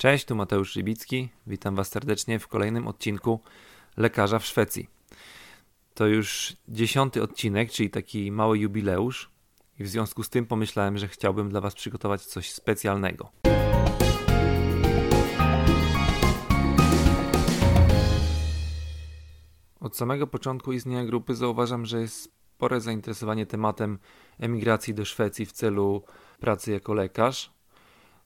Cześć, tu Mateusz Rybicki. Witam Was serdecznie w kolejnym odcinku Lekarza w Szwecji. To już dziesiąty odcinek, czyli taki mały jubileusz, i w związku z tym pomyślałem, że chciałbym dla Was przygotować coś specjalnego. Od samego początku istnienia grupy zauważam, że jest spore zainteresowanie tematem emigracji do Szwecji w celu pracy jako lekarz.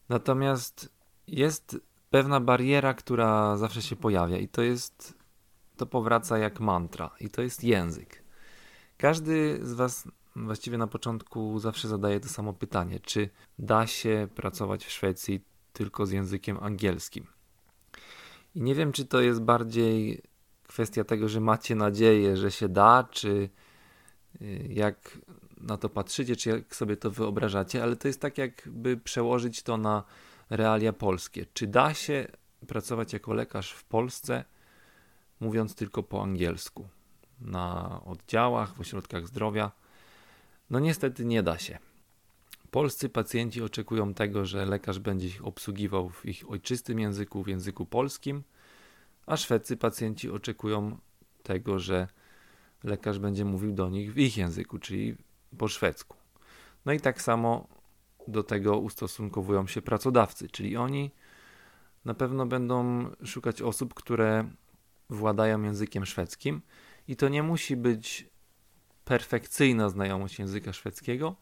Natomiast jest pewna bariera, która zawsze się pojawia i to jest, to powraca jak mantra i to jest język. Każdy z Was właściwie na początku zawsze zadaje to samo pytanie, czy da się pracować w Szwecji tylko z językiem angielskim. I nie wiem, czy to jest bardziej kwestia tego, że macie nadzieję, że się da, czy y, jak na to patrzycie, czy jak sobie to wyobrażacie, ale to jest tak, jakby przełożyć to na realia polskie. Czy da się pracować jako lekarz w Polsce, mówiąc tylko po angielsku, na oddziałach, w ośrodkach zdrowia? No niestety nie da się. Polscy pacjenci oczekują tego, że lekarz będzie ich obsługiwał w ich ojczystym języku, w języku polskim, a szwedzcy pacjenci oczekują tego, że lekarz będzie mówił do nich w ich języku, czyli po szwedzku. No i tak samo do tego ustosunkowują się pracodawcy, czyli oni na pewno będą szukać osób, które władają językiem szwedzkim i to nie musi być perfekcyjna znajomość języka szwedzkiego,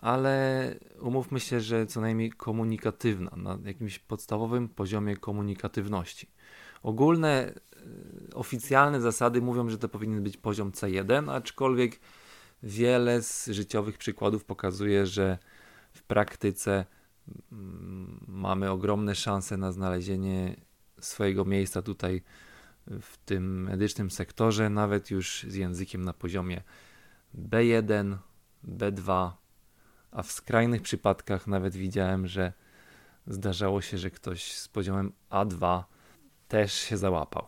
ale umówmy się, że co najmniej komunikatywna, na jakimś podstawowym poziomie komunikatywności. Ogólne, e, oficjalne zasady mówią, że to powinien być poziom C1, aczkolwiek wiele z życiowych przykładów pokazuje, że w praktyce mm, mamy ogromne szanse na znalezienie swojego miejsca tutaj w tym medycznym sektorze, nawet już z językiem na poziomie B1, B2, a w skrajnych przypadkach nawet widziałem, że zdarzało się, że ktoś z poziomem A2 też się załapał.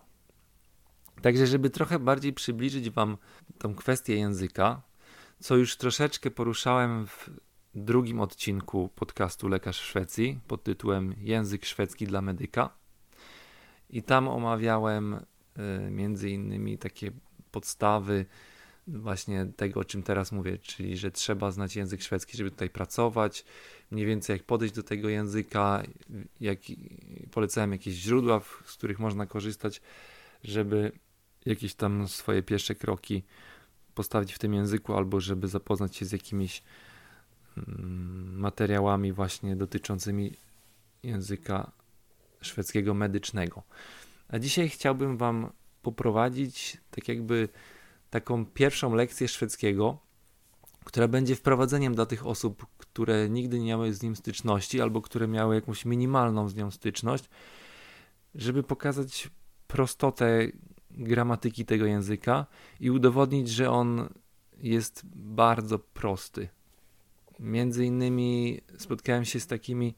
Także, żeby trochę bardziej przybliżyć Wam tą kwestię języka, co już troszeczkę poruszałem w drugim odcinku podcastu Lekarz w Szwecji pod tytułem Język szwedzki dla medyka. I tam omawiałem y, między innymi takie podstawy właśnie tego, o czym teraz mówię, czyli że trzeba znać język szwedzki, żeby tutaj pracować, mniej więcej jak podejść do tego języka, jak polecałem jakieś źródła, z których można korzystać, żeby jakieś tam swoje pierwsze kroki postawić w tym języku, albo żeby zapoznać się z jakimiś materiałami właśnie dotyczącymi języka szwedzkiego medycznego. A dzisiaj chciałbym Wam poprowadzić tak jakby taką pierwszą lekcję szwedzkiego, która będzie wprowadzeniem dla tych osób, które nigdy nie miały z nim styczności albo które miały jakąś minimalną z nią styczność, żeby pokazać prostotę gramatyki tego języka i udowodnić, że on jest bardzo prosty. Między innymi spotkałem się z takimi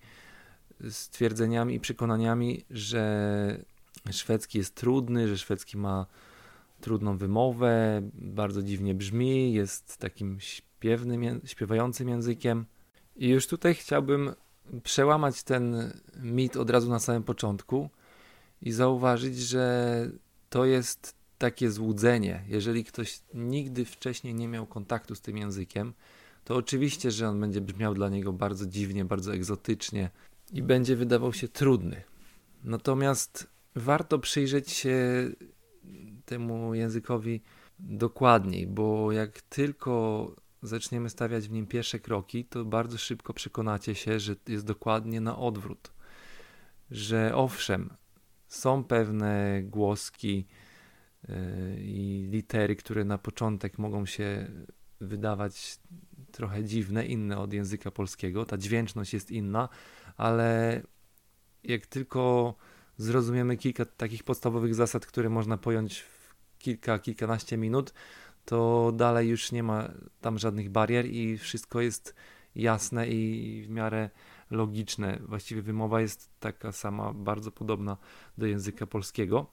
stwierdzeniami i przekonaniami, że szwedzki jest trudny, że szwedzki ma trudną wymowę, bardzo dziwnie brzmi, jest takim śpiewnym, śpiewającym językiem. I już tutaj chciałbym przełamać ten mit od razu na samym początku i zauważyć, że to jest takie złudzenie. Jeżeli ktoś nigdy wcześniej nie miał kontaktu z tym językiem, to oczywiście, że on będzie brzmiał dla niego bardzo dziwnie, bardzo egzotycznie i będzie wydawał się trudny. Natomiast warto przyjrzeć się temu językowi dokładniej, bo jak tylko zaczniemy stawiać w nim pierwsze kroki, to bardzo szybko przekonacie się, że jest dokładnie na odwrót. Że owszem, są pewne głoski yy, i litery, które na początek mogą się wydawać trochę dziwne, inne od języka polskiego. Ta dźwięczność jest inna, ale jak tylko zrozumiemy kilka takich podstawowych zasad, które można pojąć w kilka, kilkanaście minut, to dalej już nie ma tam żadnych barier i wszystko jest jasne i w miarę logiczne. Właściwie wymowa jest taka sama, bardzo podobna do języka polskiego.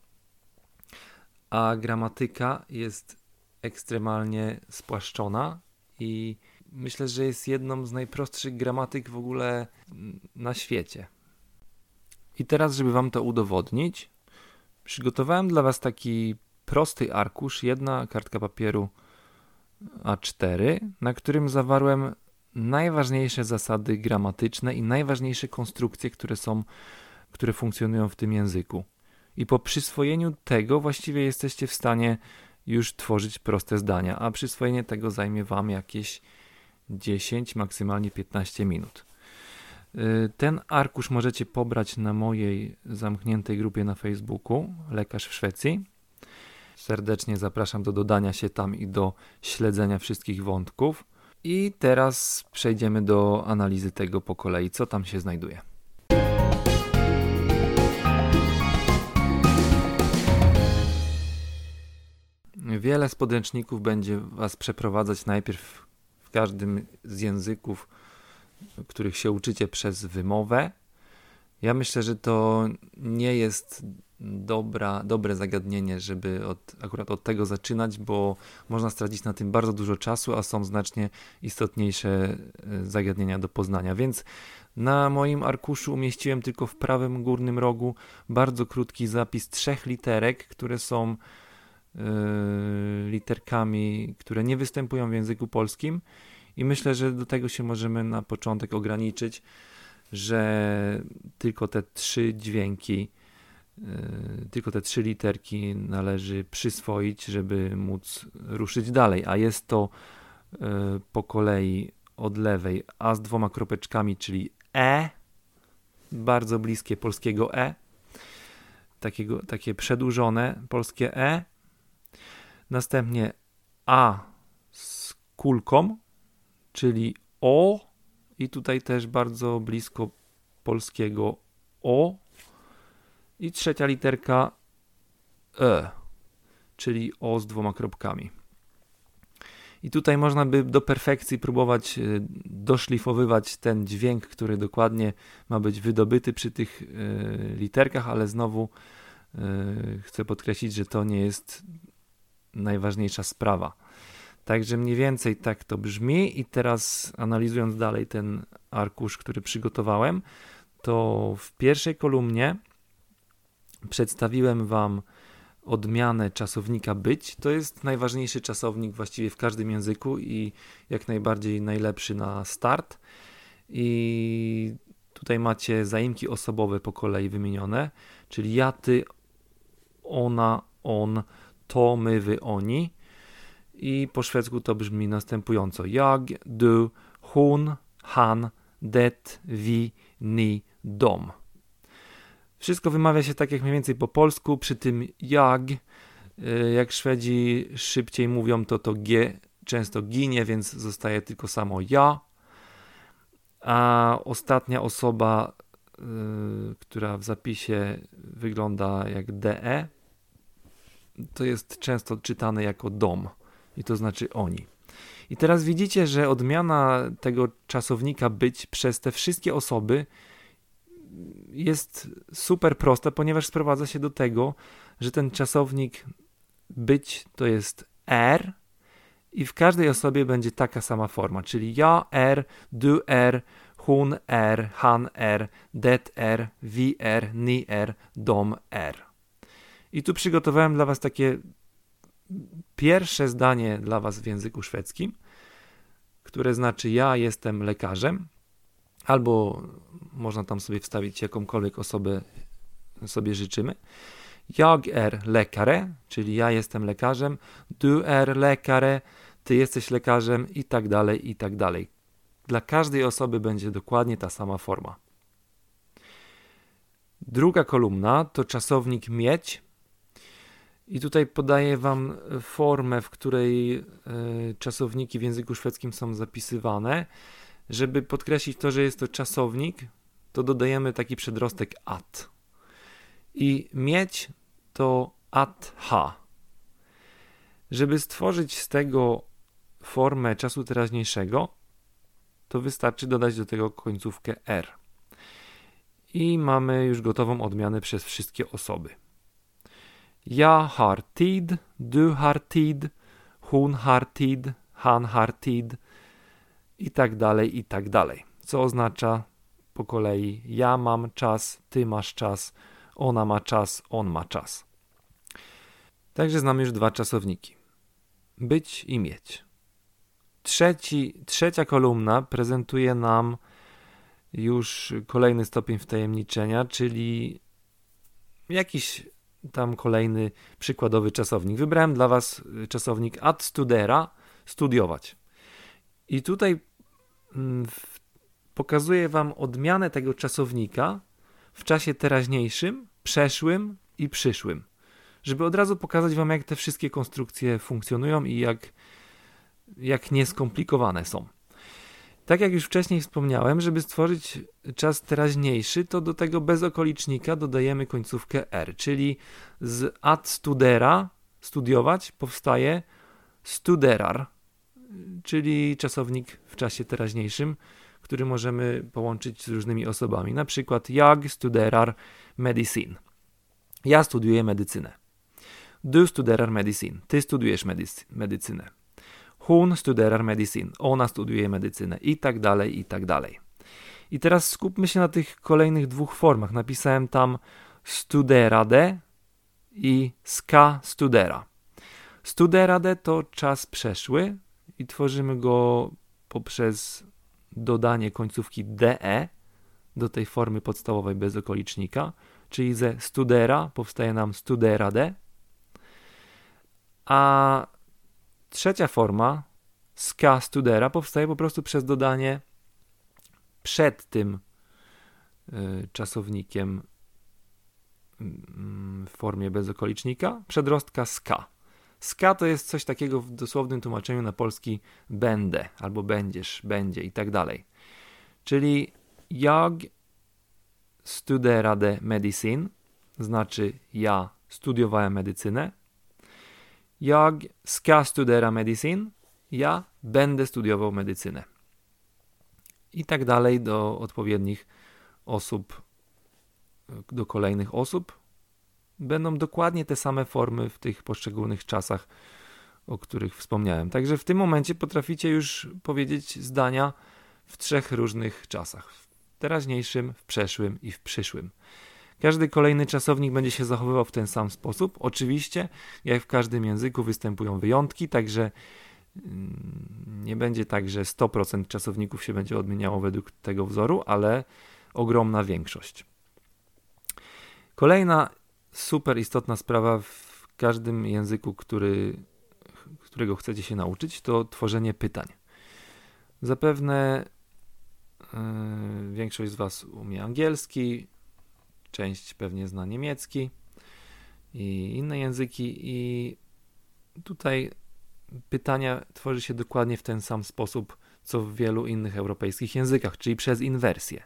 A gramatyka jest ekstremalnie spłaszczona i myślę, że jest jedną z najprostszych gramatyk w ogóle na świecie. I teraz, żeby Wam to udowodnić, przygotowałem dla Was taki prosty arkusz, jedna kartka papieru A4, na którym zawarłem najważniejsze zasady gramatyczne i najważniejsze konstrukcje, które są, które funkcjonują w tym języku. I po przyswojeniu tego właściwie jesteście w stanie już tworzyć proste zdania, a przyswojenie tego zajmie Wam jakieś 10, maksymalnie 15 minut. Y, ten arkusz możecie pobrać na mojej zamkniętej grupie na Facebooku Lekarz w Szwecji. Serdecznie zapraszam do dodania się tam i do śledzenia wszystkich wątków. I teraz przejdziemy do analizy tego po kolei, co tam się znajduje. Wiele z podręczników będzie Was przeprowadzać najpierw w każdym z języków których się uczycie przez wymowę. Ja myślę, że to nie jest dobra, dobre zagadnienie, żeby od, akurat od tego zaczynać, bo można stracić na tym bardzo dużo czasu, a są znacznie istotniejsze e, zagadnienia do poznania. Więc na moim arkuszu umieściłem tylko w prawym górnym rogu bardzo krótki zapis trzech literek, które są literkami, które nie występują w języku polskim i myślę, że do tego się możemy na początek ograniczyć, że tylko te trzy dźwięki, yy, tylko te trzy literki należy przyswoić, żeby móc ruszyć dalej. A jest to yy, po kolei od lewej A z dwoma kropeczkami, czyli E, bardzo bliskie polskiego E, takiego, takie przedłużone polskie E. Następnie A z kulką, czyli O i tutaj też bardzo blisko polskiego O i trzecia literka E, czyli O z dwoma kropkami. I tutaj można by do perfekcji próbować e, doszlifowywać ten dźwięk, który dokładnie ma być wydobyty przy tych e, literkach, ale znowu e, chcę podkreślić, że to nie jest najważniejsza sprawa. Także mniej więcej tak to brzmi i teraz analizując dalej ten arkusz, który przygotowałem, to w pierwszej kolumnie przedstawiłem Wam odmianę czasownika być. To jest najważniejszy czasownik właściwie w każdym języku i jak najbardziej najlepszy na start. I tutaj macie zaimki osobowe po kolei wymienione, czyli ja, ty, ona, on, to, my, wy, oni i po szwedzku to brzmi następująco: Jag, du, hon, han, det, vi, ni, dom. Wszystko wymawia się tak jak mniej więcej po polsku, przy tym jag, y, jak Szwedzi szybciej mówią, to to g często ginie, więc zostaje tylko samo ja. A ostatnia osoba, yy, która w zapisie wygląda jak de, to jest często czytane jako dom i to znaczy oni. I teraz widzicie, że odmiana tego czasownika być przez te wszystkie osoby jest super prosta, ponieważ sprowadza się do tego, że ten czasownik być to jest er i w każdej osobie będzie taka sama forma, czyli ja er, du er, hun er, han er, det er, vi er, ni er, dom er. I tu przygotowałem dla Was takie pierwsze zdanie dla Was w języku szwedzkim, które znaczy ja jestem lekarzem, albo można tam sobie wstawić jakąkolwiek osobę sobie życzymy. Jag är läkare, czyli ja jestem lekarzem, du är läkare, ty jesteś lekarzem i tak dalej, i tak dalej. Dla każdej osoby będzie dokładnie ta sama forma. Druga kolumna to czasownik mieć, i tutaj podaję Wam formę, w której e, czasowniki w języku szwedzkim są zapisywane. Żeby podkreślić to, że jest to czasownik, to dodajemy taki przedrostek at. I mieć to at ha. Żeby stworzyć z tego formę czasu teraźniejszego, to wystarczy dodać do tego końcówkę r. I mamy już gotową odmianę przez wszystkie osoby. Jag har tid, du har tid, hon har tid, han har tid i tak dalej, i tak dalej. Co oznacza po kolei. Ja mam czas, ty masz czas, ona ma czas, on ma czas. Także znamy już dwa czasowniki. Być i mieć. Trzeci, trzecia kolumna prezentuje nam już kolejny stopień wtajemniczenia, czyli jakiś tam kolejny przykładowy czasownik. Wybrałem dla Was czasownik ad studera, studiować. I tutaj mm, pokazuję Wam odmianę tego czasownika w czasie teraźniejszym, przeszłym i przyszłym. Żeby od razu pokazać Wam, jak te wszystkie konstrukcje funkcjonują i jak, jak nieskomplikowane są. Tak jak już wcześniej wspomniałem, żeby stworzyć czas teraźniejszy, to do tego bezokolicznika dodajemy końcówkę r, czyli z ad studera, studiować, powstaje studerar, czyli czasownik w czasie teraźniejszym, który możemy połączyć z różnymi osobami. Na przykład jag studerar medicin. Ja studiuję medycynę. Du studerar medicin. Ty studiujesz medycynę. Hun studerar medicin. Ona studiuje medycynę. I tak dalej, i tak dalej. I teraz skupmy się na tych kolejnych dwóch formach. Napisałem tam studerade i ska studera. Studerade to czas przeszły i tworzymy go poprzez dodanie końcówki de do tej formy podstawowej bez okolicznika, czyli ze studera powstaje nam studerade, a trzecia forma ska studera powstaje po prostu przez dodanie przed tym y, czasownikiem mm, w formie bezokolicznika przedrostka ska. Ska to jest coś takiego w dosłownym tłumaczeniu na polski będę, albo będziesz, będzie i tak dalej. Czyli jag studerade medicin, znaczy ja studiowałem medycynę. Jag ska studera medicin, ja będę studiował medycynę. I tak dalej do odpowiednich osób, do kolejnych osób, będą dokładnie te same formy w tych poszczególnych czasach, o których wspomniałem. Także w tym momencie potraficie już powiedzieć zdania w trzech różnych czasach: w teraźniejszym, w przeszłym i w przyszłym. Każdy kolejny czasownik będzie się zachowywał w ten sam sposób. Oczywiście, jak w każdym języku, występują wyjątki, także mm, nie będzie tak, że 100% czasowników się będzie odmieniało według tego wzoru, ale ogromna większość. Kolejna super istotna sprawa w każdym języku, który, którego chcecie się nauczyć, to tworzenie pytań. Zapewne yy, większość z Was umie angielski, część pewnie zna niemiecki i inne języki, i tutaj pytania tworzy się dokładnie w ten sam sposób, co w wielu innych europejskich językach, czyli przez inwersję.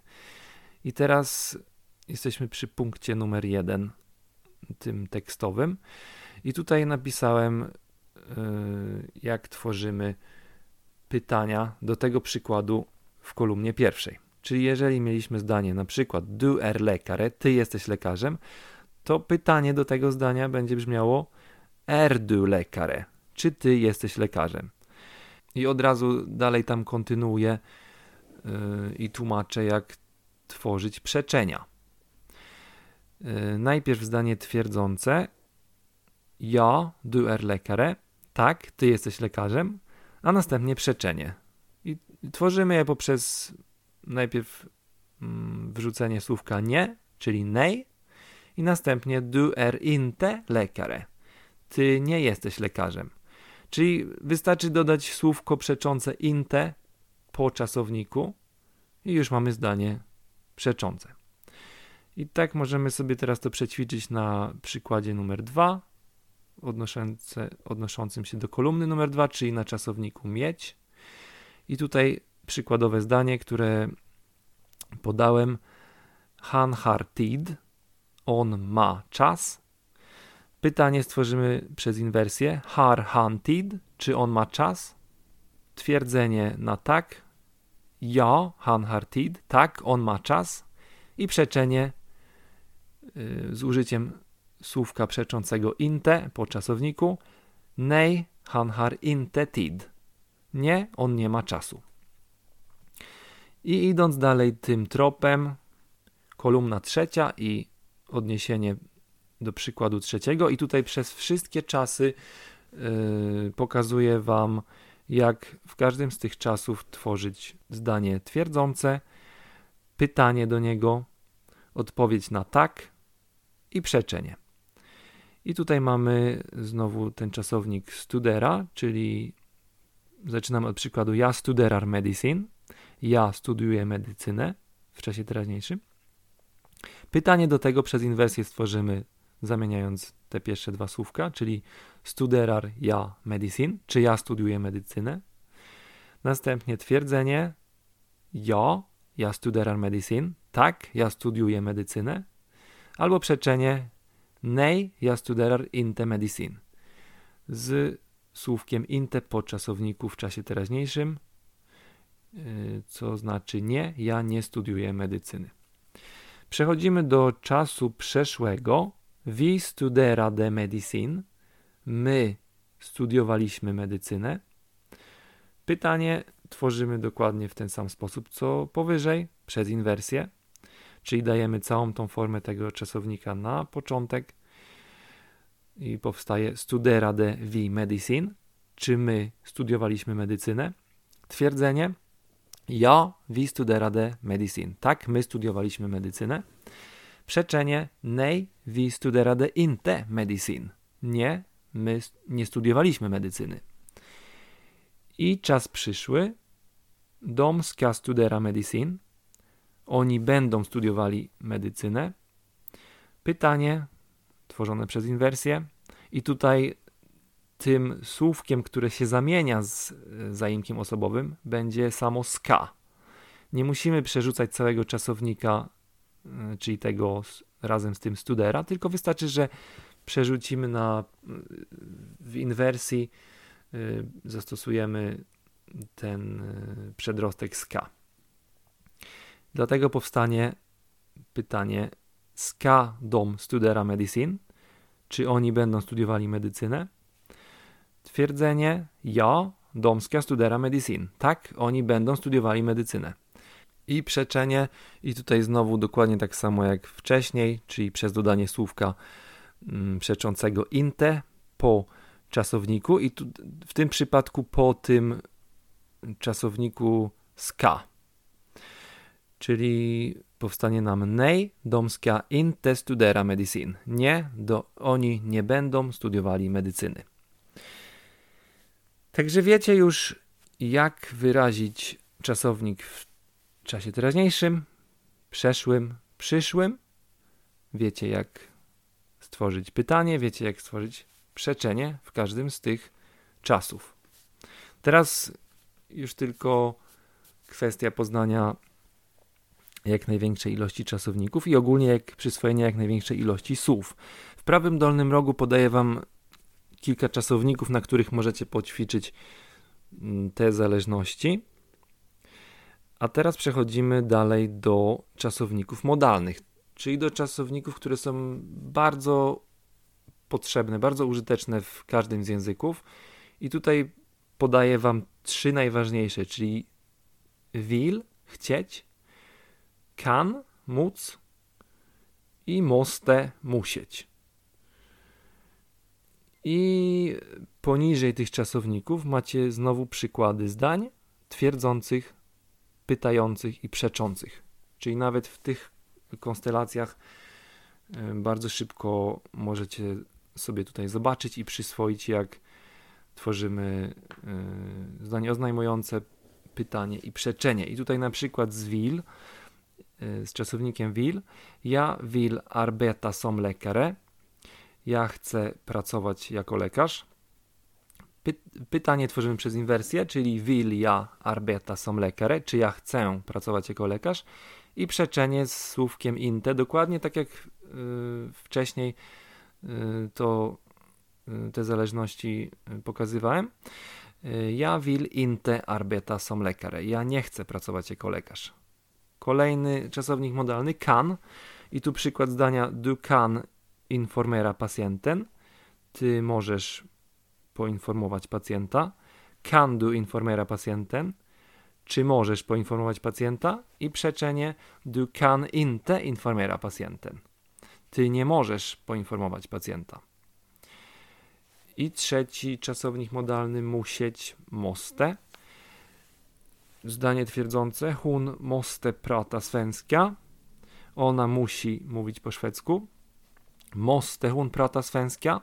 I teraz jesteśmy przy punkcie numer jeden tym tekstowym. I tutaj napisałem, y, jak tworzymy pytania do tego przykładu w kolumnie pierwszej. Czyli jeżeli mieliśmy zdanie na przykład du er lekare, ty jesteś lekarzem, to pytanie do tego zdania będzie brzmiało er du lekare, czy ty jesteś lekarzem. I od razu dalej tam kontynuuję yy, i tłumaczę, jak tworzyć przeczenia. Y, najpierw zdanie twierdzące ja, du er lekare, tak, ty jesteś lekarzem, a następnie przeczenie. I tworzymy je poprzez najpierw mm, wrzucenie słówka nie, czyli nej, i następnie du er inte lekare. Ty nie jesteś lekarzem. Czyli wystarczy dodać słówko przeczące inte po czasowniku i już mamy zdanie przeczące. I tak możemy sobie teraz to przećwiczyć na przykładzie numer 2, odnoszącym się do kolumny numer 2, czyli na czasowniku mieć. I tutaj przykładowe zdanie, które podałem. Han har tid. On ma czas. Pytanie stworzymy przez inwersję. Har han tid. Czy on ma czas? Twierdzenie na tak. Ja, han har tid. Tak, on ma czas. I przeczenie Y, z użyciem słówka przeczącego inte po czasowniku. Nej, han har inte tid. Nie, on nie ma czasu. I idąc dalej tym tropem, kolumna trzecia i odniesienie do przykładu trzeciego, i tutaj przez wszystkie czasy yy, pokazuję Wam, jak w każdym z tych czasów tworzyć zdanie twierdzące, pytanie do niego, odpowiedź na tak i przeczenie. I tutaj mamy znowu ten czasownik studera, czyli zaczynamy od przykładu ja studerar medicine, ja studiuję medycynę w czasie teraźniejszym. Pytanie do tego przez inwersję stworzymy zamieniając te pierwsze dwa słówka, czyli studerar ja medicine, czy ja studiuję medycynę. Następnie twierdzenie ja, ja studerar medicine, tak, ja studiuję medycynę. Albo przeczenie nej, ja studerar inte medicine. Z słówkiem inte po czasowniku w czasie teraźniejszym, co znaczy nie, ja nie studiuję medycyny. Przechodzimy do czasu przeszłego. Vi studerade medicin. My studiowaliśmy medycynę. Pytanie tworzymy dokładnie w ten sam sposób, co powyżej, przez inwersję, czyli dajemy całą tą formę tego czasownika na początek i powstaje studerade vi medicin, czy my studiowaliśmy medycynę. Twierdzenie ja vi studerade medicin. Tak, my studiowaliśmy medycynę. Przeczenie nej vi studerade inte medicin. Nie, my nie studiowaliśmy medycyny. I czas przyszły. Dom ska studera medicin. Oni będą studiowali medycynę. Pytanie tworzone przez inwersję. I tutaj tym słówkiem, które się zamienia z e, zaimkiem osobowym, będzie samo ska. Nie musimy przerzucać całego czasownika, e, czyli tego razem z tym studera, tylko wystarczy, że przerzucimy na w inwersji e, zastosujemy ten przedrostek ska. Dlatego powstanie pytanie ska dom studera medicin, czy oni będą studiowali medycynę? Twierdzenie ja, domska studera medicin. Tak, oni będą studiowali medycynę. I przeczenie, i tutaj znowu dokładnie tak samo jak wcześniej, czyli przez dodanie słówka mm, przeczącego inte po czasowniku i tu, w tym przypadku po tym czasowniku ska. Czyli powstanie nam nej domska inte studera medicin. Nie, do, oni nie będą studiowali medycyny. Także wiecie już, jak wyrazić czasownik w czasie teraźniejszym, przeszłym, przyszłym. Wiecie, jak stworzyć pytanie, wiecie, jak stworzyć przeczenie w każdym z tych czasów. Teraz już tylko kwestia poznania jak największej ilości czasowników i ogólnie jak przyswojenia jak największej ilości słów. W prawym dolnym rogu podaję Wam kilka czasowników, na których możecie poćwiczyć mm, te zależności. A teraz przechodzimy dalej do czasowników modalnych, czyli do czasowników, które są bardzo potrzebne, bardzo użyteczne w każdym z języków. I tutaj podaję Wam trzy najważniejsze, czyli will, chcieć, kan, móc i moste, musieć. I poniżej tych czasowników macie znowu przykłady zdań twierdzących, pytających i przeczących. Czyli nawet w tych konstelacjach bardzo szybko możecie sobie tutaj zobaczyć i przyswoić, jak tworzymy zdanie oznajmujące pytanie i przeczenie. I tutaj na przykład z will, z czasownikiem will, ja will arbeta som lekare, ja chcę pracować jako lekarz. Py pytanie tworzymy przez inwersję, czyli will ja arbeta som lekare, czy ja chcę pracować jako lekarz i przeczenie z słówkiem inte, dokładnie tak jak yy, wcześniej yy, to yy, te zależności y, pokazywałem. Y, ja will inte arbeta som lekare. Ja nie chcę pracować jako lekarz. Kolejny czasownik modalny kan i tu przykład zdania du kan informera pacjenten. Ty możesz poinformować pacjenta. Kan du informera pacjenten? czy możesz poinformować pacjenta i przeczenie du kan inte informera patienten. Ty nie możesz poinformować pacjenta. I trzeci czasownik modalny musieć, moste. Zdanie twierdzące hun moste prata svenska. Ona musi mówić po szwedzku. Moste hun prata svenska?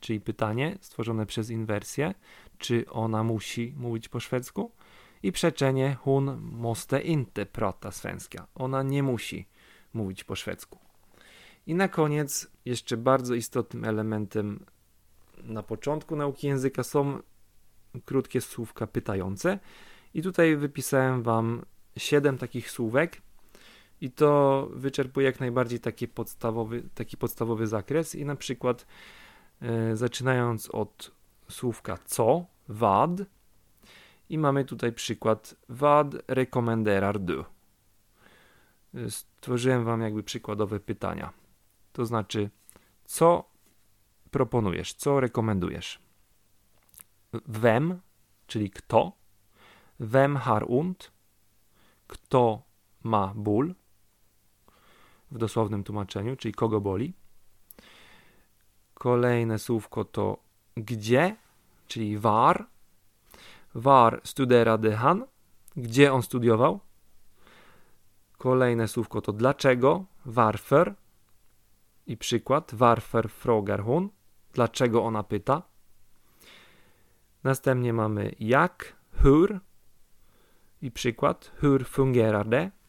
Czyli pytanie stworzone przez inwersję. Czy ona musi mówić po szwedzku? I przeczenie hun moste inte prata svenska. Ona nie musi mówić po szwedzku. I na koniec, jeszcze bardzo istotnym elementem na początku nauki języka są krótkie słówka pytające. I tutaj wypisałem Wam 7 takich słówek. I to wyczerpuje jak najbardziej taki podstawowy, taki podstawowy zakres. I na przykład e, zaczynając od słówka co, wad. I mamy tutaj przykład wad rekommenderar du. Stworzyłem Wam jakby przykładowe pytania. To znaczy, co proponujesz, co rekomendujesz? Wem, czyli kto? Wem har und? Kto ma ból? W dosłownym tłumaczeniu, czyli kogo boli. Kolejne słówko to gdzie, czyli war. War studerade han? Gdzie on studiował? Kolejne słówko to dlaczego, warför. I przykład, warför frågar hon? Dlaczego ona pyta? Następnie mamy jak, hur. I przykład, hur fungerar det?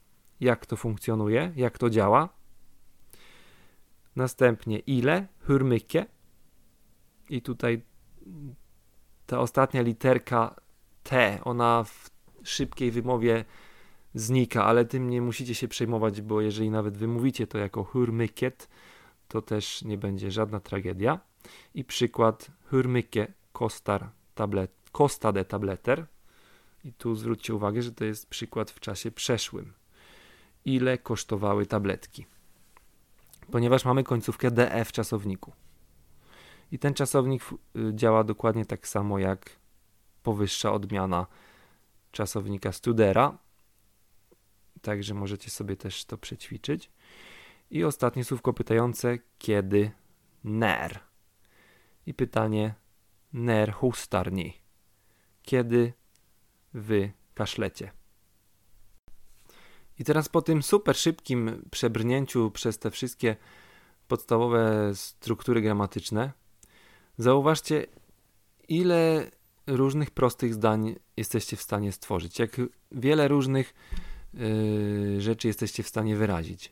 Jak to funkcjonuje, jak to działa? Następnie ile, hur mycket? I tutaj ta ostatnia literka T, ona w szybkiej wymowie znika, ale tym nie musicie się przejmować, bo jeżeli nawet wymówicie to jako hur mycket, to też nie będzie żadna tragedia. I przykład hur mycket kostar tablet, kostade tableter. I tu zwróćcie uwagę, że to jest przykład w czasie przeszłym. Ile kosztowały tabletki? Ponieważ mamy końcówkę DE w czasowniku. I ten czasownik y, działa dokładnie tak samo jak powyższa odmiana czasownika studera. Także możecie sobie też to przećwiczyć. I ostatnie słówko pytające kiedy ner. I pytanie ner hustarni. Kiedy wy kaszlecie. I teraz po tym super szybkim przebrnięciu przez te wszystkie podstawowe struktury gramatyczne, zauważcie, ile różnych prostych zdań jesteście w stanie stworzyć, jak wiele różnych yy, rzeczy jesteście w stanie wyrazić.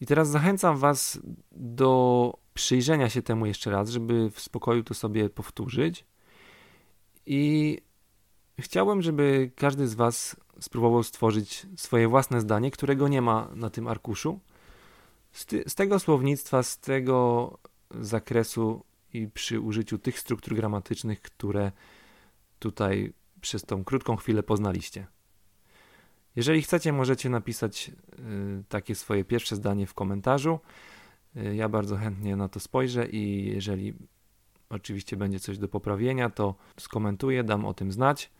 I teraz zachęcam Was do przyjrzenia się temu jeszcze raz, żeby w spokoju to sobie powtórzyć. I chciałbym, żeby każdy z Was spróbował stworzyć swoje własne zdanie, którego nie ma na tym arkuszu. Z, ty, z tego słownictwa, z tego zakresu i przy użyciu tych struktur gramatycznych, które tutaj przez tą krótką chwilę poznaliście. Jeżeli chcecie, możecie napisać y, takie swoje pierwsze zdanie w komentarzu. Y, ja bardzo chętnie na to spojrzę i jeżeli oczywiście będzie coś do poprawienia, to skomentuję, dam o tym znać.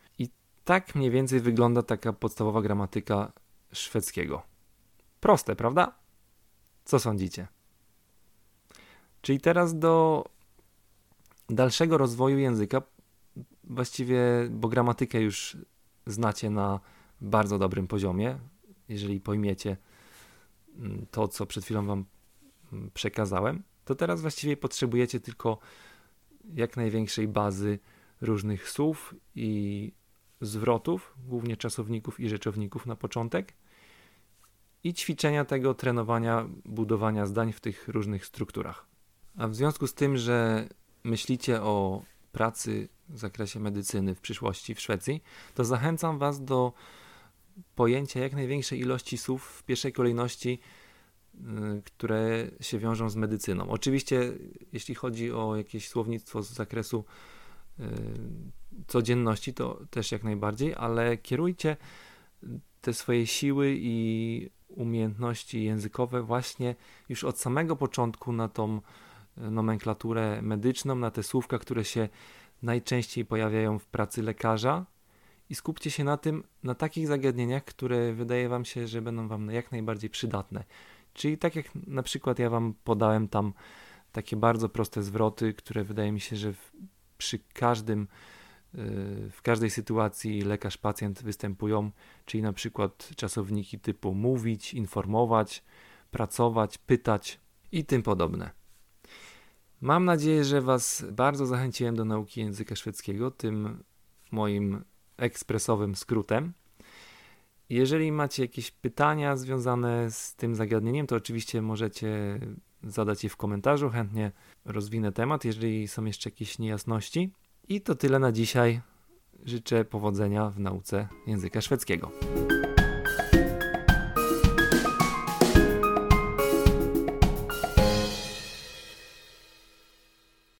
Tak mniej więcej wygląda taka podstawowa gramatyka szwedzkiego. Proste, prawda? Co sądzicie? Czyli teraz do dalszego rozwoju języka, właściwie, bo gramatykę już znacie na bardzo dobrym poziomie, jeżeli pojmiecie mm, to, co przed chwilą Wam mm, przekazałem, to teraz właściwie potrzebujecie tylko jak największej bazy różnych słów i zwrotów, głównie czasowników i rzeczowników na początek, i ćwiczenia tego trenowania, budowania zdań w tych różnych strukturach. A w związku z tym, że myślicie o pracy w zakresie medycyny w przyszłości w Szwecji, to zachęcam Was do pojęcia jak największej ilości słów w pierwszej kolejności, y, które się wiążą z medycyną. Oczywiście, jeśli chodzi o jakieś słownictwo z zakresu codzienności, to też jak najbardziej, ale kierujcie te swoje siły i umiejętności językowe właśnie już od samego początku na tą y, nomenklaturę medyczną, na te słówka, które się najczęściej pojawiają w pracy lekarza, i skupcie się na tym, na takich zagadnieniach, które wydaje Wam się, że będą Wam jak najbardziej przydatne. Czyli tak jak na przykład ja Wam podałem tam takie bardzo proste zwroty, które wydaje mi się, że w, przy każdym, yy, w każdej sytuacji lekarz-pacjent występują, czyli na przykład czasowniki typu mówić, informować, pracować, pytać i tym podobne. Mam nadzieję, że Was bardzo zachęciłem do nauki języka szwedzkiego tym moim ekspresowym skrótem. Jeżeli macie jakieś pytania związane z tym zagadnieniem, to oczywiście możecie zadać je w komentarzu. Chętnie rozwinę temat, jeżeli są jeszcze jakieś niejasności. I to tyle na dzisiaj. Życzę powodzenia w nauce języka szwedzkiego.